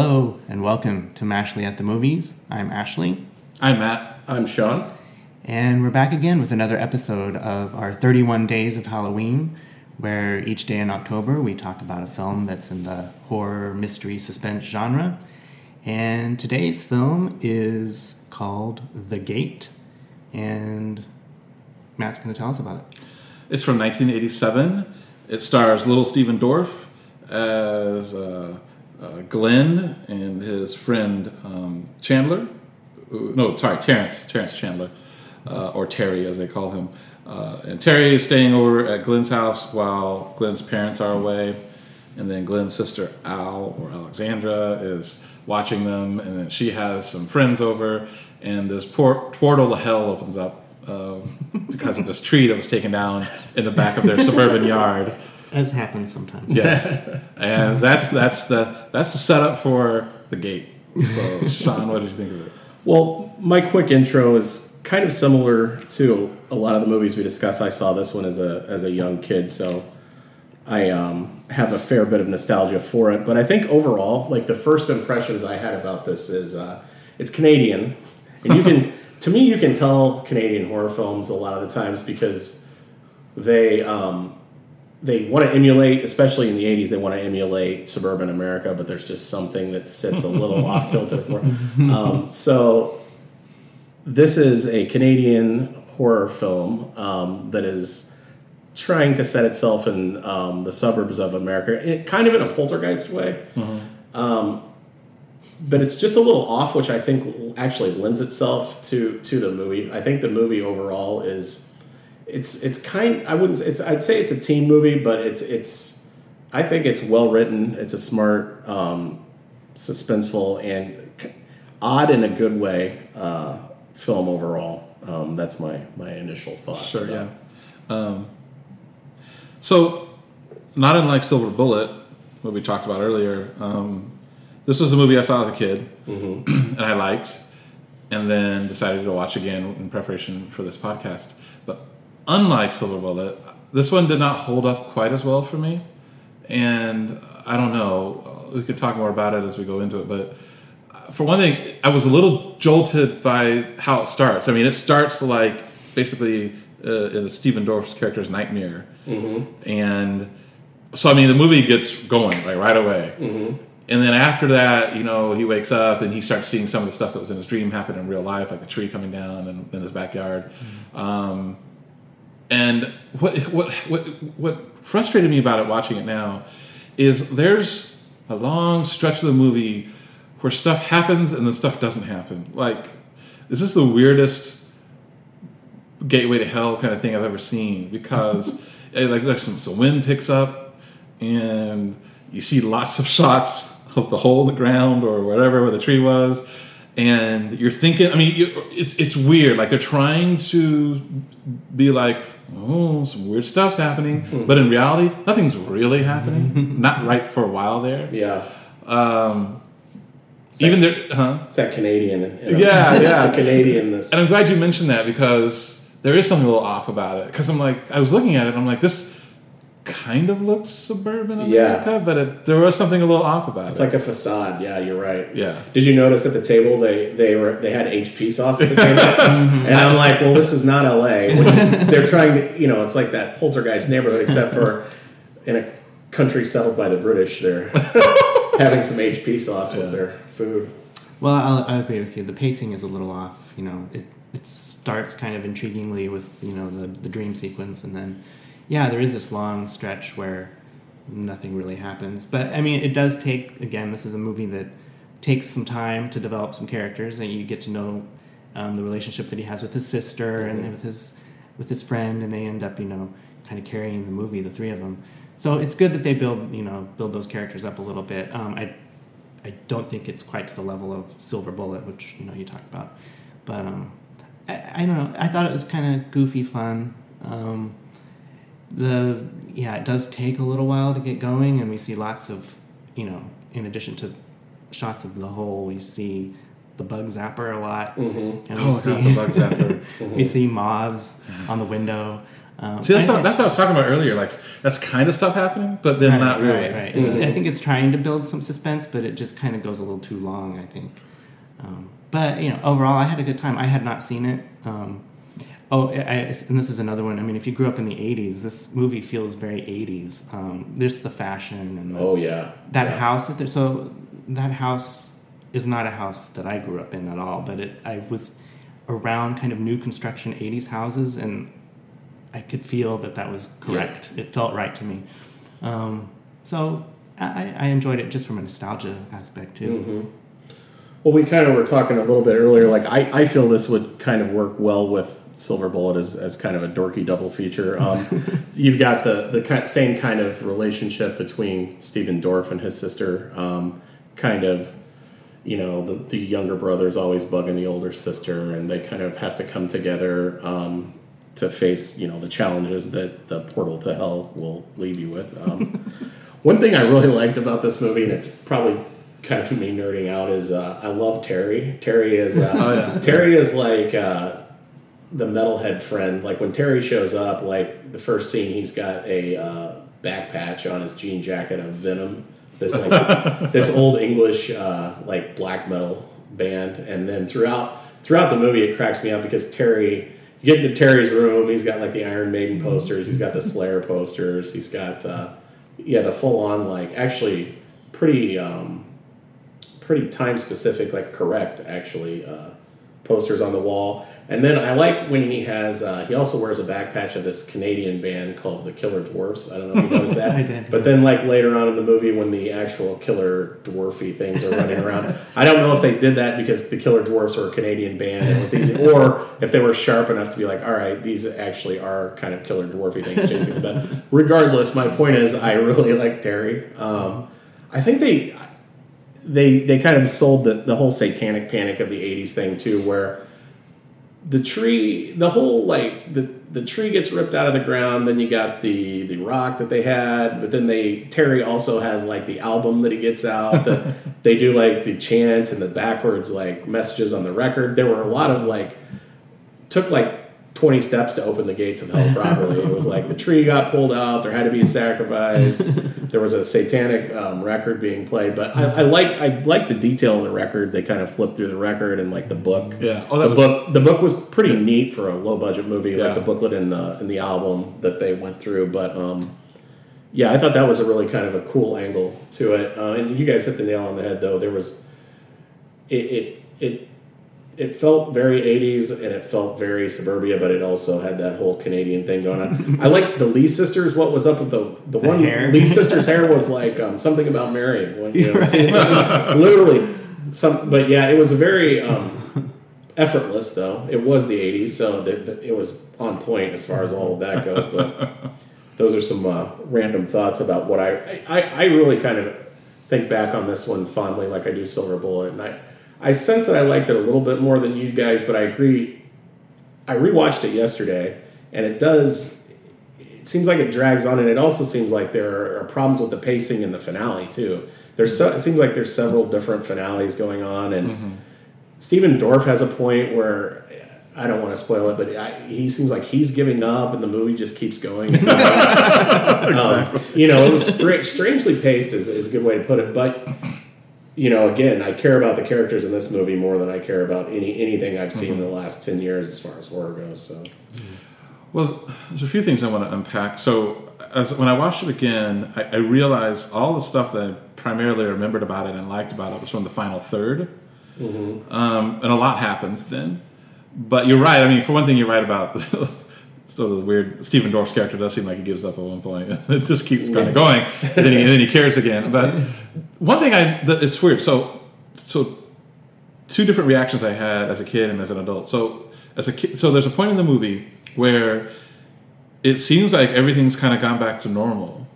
Hello and welcome to Mashley at the Movies. I'm Ashley. I'm Matt. I'm Sean. And we're back again with another episode of our 31 Days of Halloween, where each day in October we talk about a film that's in the horror, mystery, suspense genre. And today's film is called The Gate. And Matt's going to tell us about it. It's from 1987. It stars Little Stephen Dorff as uh, uh, Glenn and his friend um, Chandler. No, sorry, Terrence. Terrence Chandler, uh, or Terry as they call him. Uh, and Terry is staying over at Glenn's house while Glenn's parents are away. And then Glenn's sister Al or Alexandra is watching them, and then she has some friends over, and this por- portal to hell opens up uh, because of this tree that was taken down in the back of their suburban yard. As happens sometimes. Yes, and that's that's the that's the setup for the gate. So, Sean, what did you think of it? Well, my quick intro is kind of similar to a lot of the movies we discuss. I saw this one as a as a young kid, so I um, have a fair bit of nostalgia for it. But I think overall, like the first impressions I had about this is uh, it's Canadian, and you can to me you can tell Canadian horror films a lot of the times because they um, they want to emulate, especially in the '80s, they want to emulate suburban America, but there's just something that sits a little off kilter for. Um, so this is a Canadian horror film um, that is trying to set itself in um, the suburbs of America, it, kind of in a poltergeist way. Um, but it's just a little off, which I think actually lends itself to to the movie. I think the movie overall is it's it's kind. I wouldn't. It's I'd say it's a teen movie, but it's it's. I think it's well written. It's a smart, um, suspenseful, and odd in a good way uh, film overall. Um, that's my my initial thought. Sure, yeah. Um, so, not unlike Silver Bullet, what we talked about earlier, um, this was a movie I saw as a kid and I liked, and then decided to watch again in preparation for this podcast. Unlike Silver Bullet, this one did not hold up quite as well for me. And I don't know, uh, we could talk more about it as we go into it, but uh, for one thing, I was a little jolted by how it starts. I mean, it starts like basically uh, in the Stephen Dorff's character's nightmare, mm-hmm. and so I mean, the movie gets going like right away. Mm-hmm. And then after that, you know, he wakes up and he starts seeing some of the stuff that was in his dream happen in real life, like the tree coming down in, in his backyard. Mm-hmm. Um, and what what what what frustrated me about it watching it now is there's a long stretch of the movie where stuff happens and then stuff doesn't happen. Like this is the weirdest gateway to hell kind of thing I've ever seen because eh, like like some, some wind picks up and you see lots of shots of the hole in the ground or whatever where the tree was and you're thinking i mean you, it's it's weird like they're trying to be like oh some weird stuff's happening but in reality nothing's really happening not right for a while there Yeah, um even there huh it's that Canadian. you know, Yeah, it's yeah. Canadian. This and I'm glad you mentioned that because there is something a little off about it. Because I'm like, I was looking at it, and I'm like, this kind of looks suburban Yeah. America, but it, there was something a little off about It's it. It's like a facade. Yeah, you're right. Yeah. Did you notice at the table they they were they had HP sauce at the table, and I'm like, well, this is not L.A. Which is, they're trying to, you know, it's like that poltergeist neighborhood, except for in a country settled by the British, they're having some HP sauce with their food. Well, I'll, I agree with you. The pacing is a little off. You know, it it starts kind of intriguingly with you know the the dream sequence, and then yeah, there is this long stretch where nothing really happens. But I mean, it does take again. This is a movie that takes some time to develop some characters, and you get to know um, the relationship that he has with his sister and with his with his friend, and they end up you know kind of carrying the movie, the three of them. So it's good that they build you know build those characters up a little bit. Um, I I don't think it's quite to the level of Silver Bullet, which you know you talked about, but um, I, I don't know. I thought it was kind of goofy fun. Um, the yeah, it does take a little while to get going, and we see lots of you know, in addition to shots of the hole, we see the bug zapper a lot, and we Oh, see God, the bug zapper. we see moths on the window. Um, See, that's, I- what, that's what I was talking about earlier. Like that's kind of stuff happening, but then right, not really. Right, right. It's, I think it's trying to build some suspense, but it just kind of goes a little too long. I think. Um, but you know, overall, I had a good time. I had not seen it. Um, oh, I, and this is another one. I mean, if you grew up in the '80s, this movie feels very '80s. Um, there's the fashion and the, Oh yeah, that Yeah. house that there. So that house is not a house that I grew up in at all. But it, I was around kind of new construction '80s houses, and I could feel that that was correct. It felt right to me. Um, so I, I enjoyed it just from a nostalgia aspect too. Mm-hmm. Well, we kind of were talking a little bit earlier. Like, I, I feel this would kind of work well with Silver Bullet as, as kind of a dorky double feature. Um, you've got the the same kind of relationship between Stephen Dorff and his sister. Um, kind of, you know, the, the younger brother is always bugging the older sister, and they kind of have to come together um, to face, you know, the challenges that the portal to hell will leave you with. Um, one thing I really liked about this movie, and it's probably kind of me nerding out, is uh, I love Terry. Terry is uh, Oh, yeah. Terry is like uh, the metalhead friend. Like when Terry shows up, like the first scene, he's got a uh, back patch on his jean jacket of Venom. This like this old English uh, like black metal band, and then throughout throughout the movie, it cracks me up because Terry. You get into Terry's room. He's got like the Iron Maiden posters. He's got the Slayer posters. He's got uh, yeah the full on like actually pretty um, pretty time specific like correct actually uh, posters on the wall. And then I like when he has uh, he also wears a back patch of this Canadian band called the Killer Dwarfs. I don't know if you noticed that. I did. But then like later on in the movie when the actual killer dwarfy things are running around, I don't know if they did that because the Killer Dwarfs were a Canadian band and it's easy, or if they were sharp enough to be like, all right, these actually are kind of killer dwarfy things chasing the bed. Regardless, my point is I really like Terry. Um, I think they they they kind of sold the, the whole satanic panic of the 80s thing too where the tree the whole like the the tree gets ripped out of the ground then you got the the rock that they had but then they terry also has like the album that he gets out that they do like the chants and the backwards like messages on the record. There were a lot of like took like 20 steps to open the gates of hell properly. it was like the tree got pulled out, there had to be a sacrifice, there was a satanic um, record being played. But I, I liked I liked the detail of the record. They kind of flipped through the record and like the book. Yeah. Oh, that the was- book the book was pretty neat for a low budget movie, Yeah. like the booklet in the in the album that they went through. But um, yeah, I thought that was a really kind of a cool angle to it. Uh, and you guys hit the nail on the head though. There was it it it it felt very 80s and it felt very suburbia, but it also had that whole Canadian thing going on. I like the Lee sisters. What was up with the the, one hair? Lee sisters' hair was like um, something about Mary. When, you know, Right. literally some. But yeah, it was a very um, effortless though. It was the 80s, so the, the, it was on point as far as all of that goes. But those are some uh, random thoughts about what I, I I really kind of think back on this one fondly, like I do Silver Bullet, and I I sense that I liked it a little bit more than you guys, but I agree. I rewatched it yesterday, and it does. It seems like it drags on, and it also seems like there are problems with the pacing in the finale too. There's so, it seems like there's several different finales going on, and Stephen Dorff has a point where I don't want to spoil it, but I, he seems like he's giving up, and the movie just keeps going. um, you know, it was stra- strangely paced is, is a good way to put it, but you know, again, I care about the characters in this movie more than I care about any anything I've seen in the last ten years as far as horror goes. So Well, there's a few things I want to unpack. So, as when I watched it again, I, I realized all the stuff that I primarily remembered about it and liked about it was from the final 3rd um, and a lot happens then. But you're right. I mean, for one thing, you're right about sort of the weird. Stephen Dorff's character does seem like he gives up at one point. it just keeps kind of going, and then, he, and then he cares again. But one thing I that it's weird. So, so two different reactions I had as a kid and as an adult. So as a kid, so there's a point in the movie where it seems like everything's kind of gone back to normal,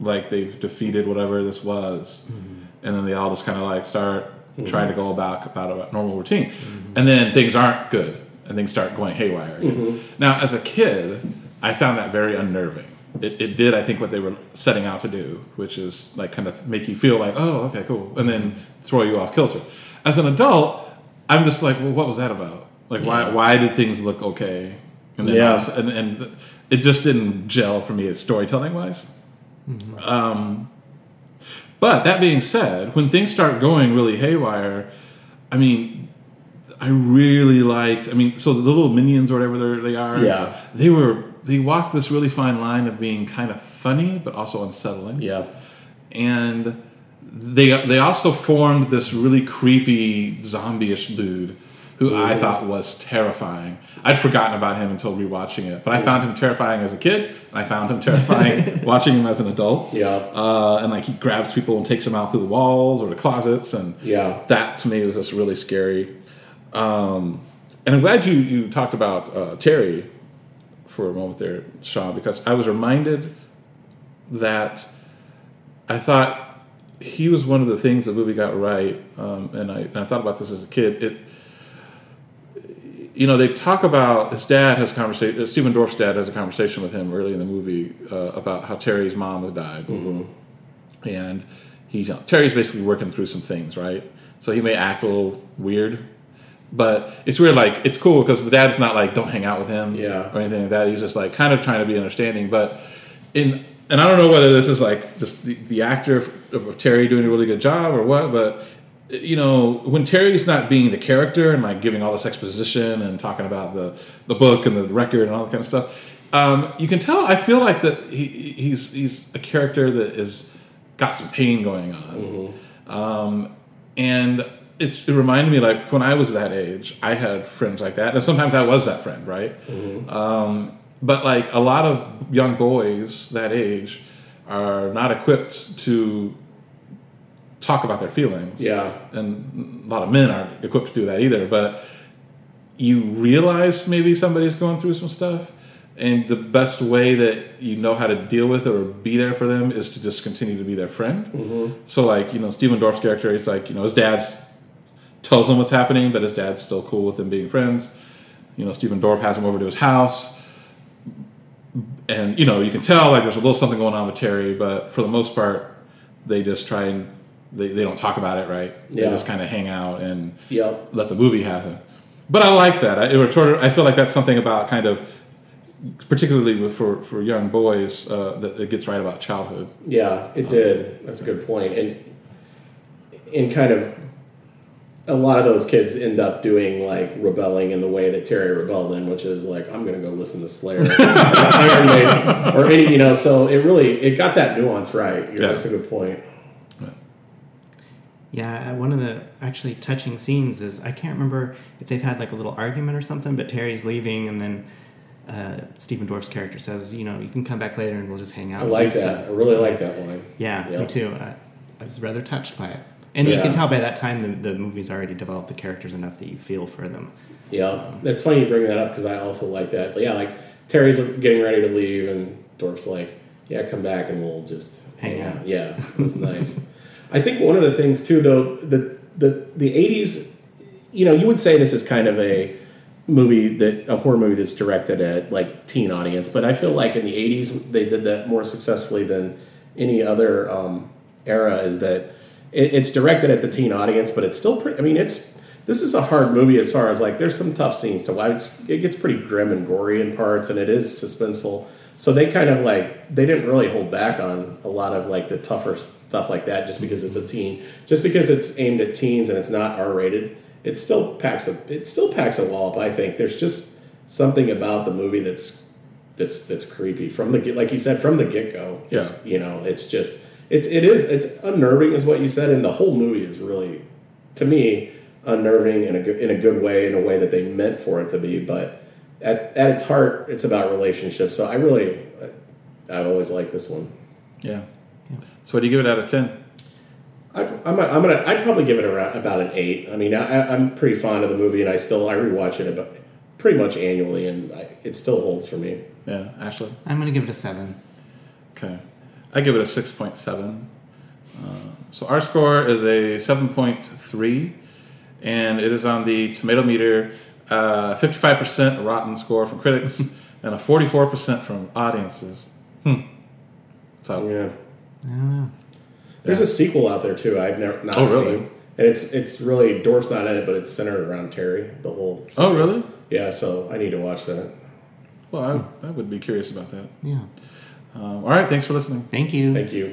like they've defeated whatever this was, mm-hmm. and then they all just kind of like start trying to mm-hmm. go about about a normal routine, mm-hmm. and then things aren't good, and things start going haywire. again. Now, as a kid, I found that very unnerving. It, it did, I think, what they were setting out to do, which is like kind of make you feel like, oh, okay, cool, and then throw you off kilter. As an adult, I'm just like, well, what was that about? Like, why why did things look okay, the Yeah. house, and, and it just didn't gel for me as storytelling wise. Um, but that being said, when things start going really haywire, I mean, I really liked. I mean, so the little minions or whatever they Yeah. they were they walked this really fine line of being kind of funny but also unsettling Yeah. and they they also formed this really creepy zombie-ish dude who I thought was terrifying. I'd forgotten about him until rewatching it, but I found him terrifying as a kid, and I found him terrifying watching him as an adult. Yeah. Uh, and like he grabs people and takes them out through the walls or the closets, and Yeah. that to me was just really scary. Um, and I'm glad you you talked about uh, Terry for a moment there, Sean, because I was reminded that I thought he was one of the things the movie got right, um, and, I, and I thought about this as a kid. It, you know, they talk about his dad has a conversation. Stephen Dorff's dad has a conversation with him early in the movie uh, about how Terry's mom has died, and he's Terry's basically working through some things, right? So he may act a little weird, but it's weird. Like it's cool because the dad's not like don't hang out with him, Yeah. or anything like that. He's just like kind of trying to be understanding, but in and I don't know whether this is like just the, the actor of, of Terry doing a really good job or what, but you know when Terry's not being the character and like giving all this exposition and talking about the the book and the record and all that kind of stuff, um, you can tell. I feel like that he, he's he's a character that is got some pain going on, um, and it's it reminded me like when I was that age, I had friends like that, and sometimes I was that friend, right? Um, but like a lot of young boys that age are not equipped to talk about their feelings. Yeah. and a lot of men aren't equipped to do that either. But you realize maybe somebody's going through some stuff. And the best way that you know how to deal with it or be there for them is to just continue to be their friend. So, like, you know, Stephen Dorff's character, it's like, you know, his dad's tells him what's happening, but his dad's still cool with them being friends. You know, Stephen Dorff has him over to his house. And, you know, you can tell like there's a little something going on with Terry, but for the most part, they just try and they, they don't talk about it, right? Yeah. They just kind of hang out and Yep. let the movie happen. But I like that. I, it sort of, I feel like that's something about kind of, particularly for, for young boys, uh, that it gets right about childhood. Yeah, it did. That's a good point. And in kind of a lot of those kids end up doing like rebelling in the way that Terry rebelled in, which is like I'm going to go listen to Slayer, Iron Maiden, or any you know. So it really it got that nuance right. You're, Yeah. That's a good point. Yeah, uh, one of the actually touching scenes is I can't remember if they've had like a little argument or something, but Terry's leaving, and then uh, Stephen Dorff's character says, "You know, you can come back later, and we'll just hang out." I like that. stuff." I really like that line. Yeah, me too. I, I was rather touched by it, and you can tell by that time the, the movie's already developed the characters enough that you feel for them. Yeah, it's funny you bring that up because I also like that. But yeah, like Terry's getting ready to leave, and Dorff's like, "Yeah, come back and we'll just Hang out." Yeah, it was nice. I think one of the things too, though, the the the eighties, you know, you would say this is kind of a movie that a horror movie that's directed at like teen audience, but I feel like in the eighties they did that more successfully than any other um, era. Is that it, it's directed at the teen audience, but it's still pretty. I mean, it's this is a hard movie as far as like there's some tough scenes to watch. It's, it gets pretty grim and gory in parts, and it is suspenseful. So they kind of like they didn't really hold back on a lot of like the tougher stuff like that, just because it's a teen, just because it's aimed at teens and it's not R rated. It still packs a it still packs a wallop. I think there's just something about the movie that's that's that's creepy from the get like you said from the get go. Yeah. you know, it's just it's it is it's unnerving, is what you said, and the whole movie is really to me unnerving in a good in a good way, in a way that they meant for it to be. But at at its heart, it's about relationships. So I really I've always liked this one. Yeah. So what do you give it out of 10? I, I'm, a, I'm gonna. I'd probably give it around about an eight. I mean, I, I'm pretty fond of the movie, and I still I rewatch it about pretty much annually, and I, it still holds for me. Yeah, Ashley? I'm gonna give it a seven. Okay. I give it a 6.7. Uh, so our score is a 7.3, and it is on the tomato meter, uh, 55% rotten score from critics, and a 44% from audiences. Hmm. So, Yeah. I don't know. There's a sequel out there too. I've never not Oh, really? seen, and it's it's really Dorff's not in it, but it's centered around Terry. The whole. oh, really? Yeah, so I need to watch that. Well, I, I would be curious about that. Yeah. Um, all right, thanks for listening. Thank you. Thank you.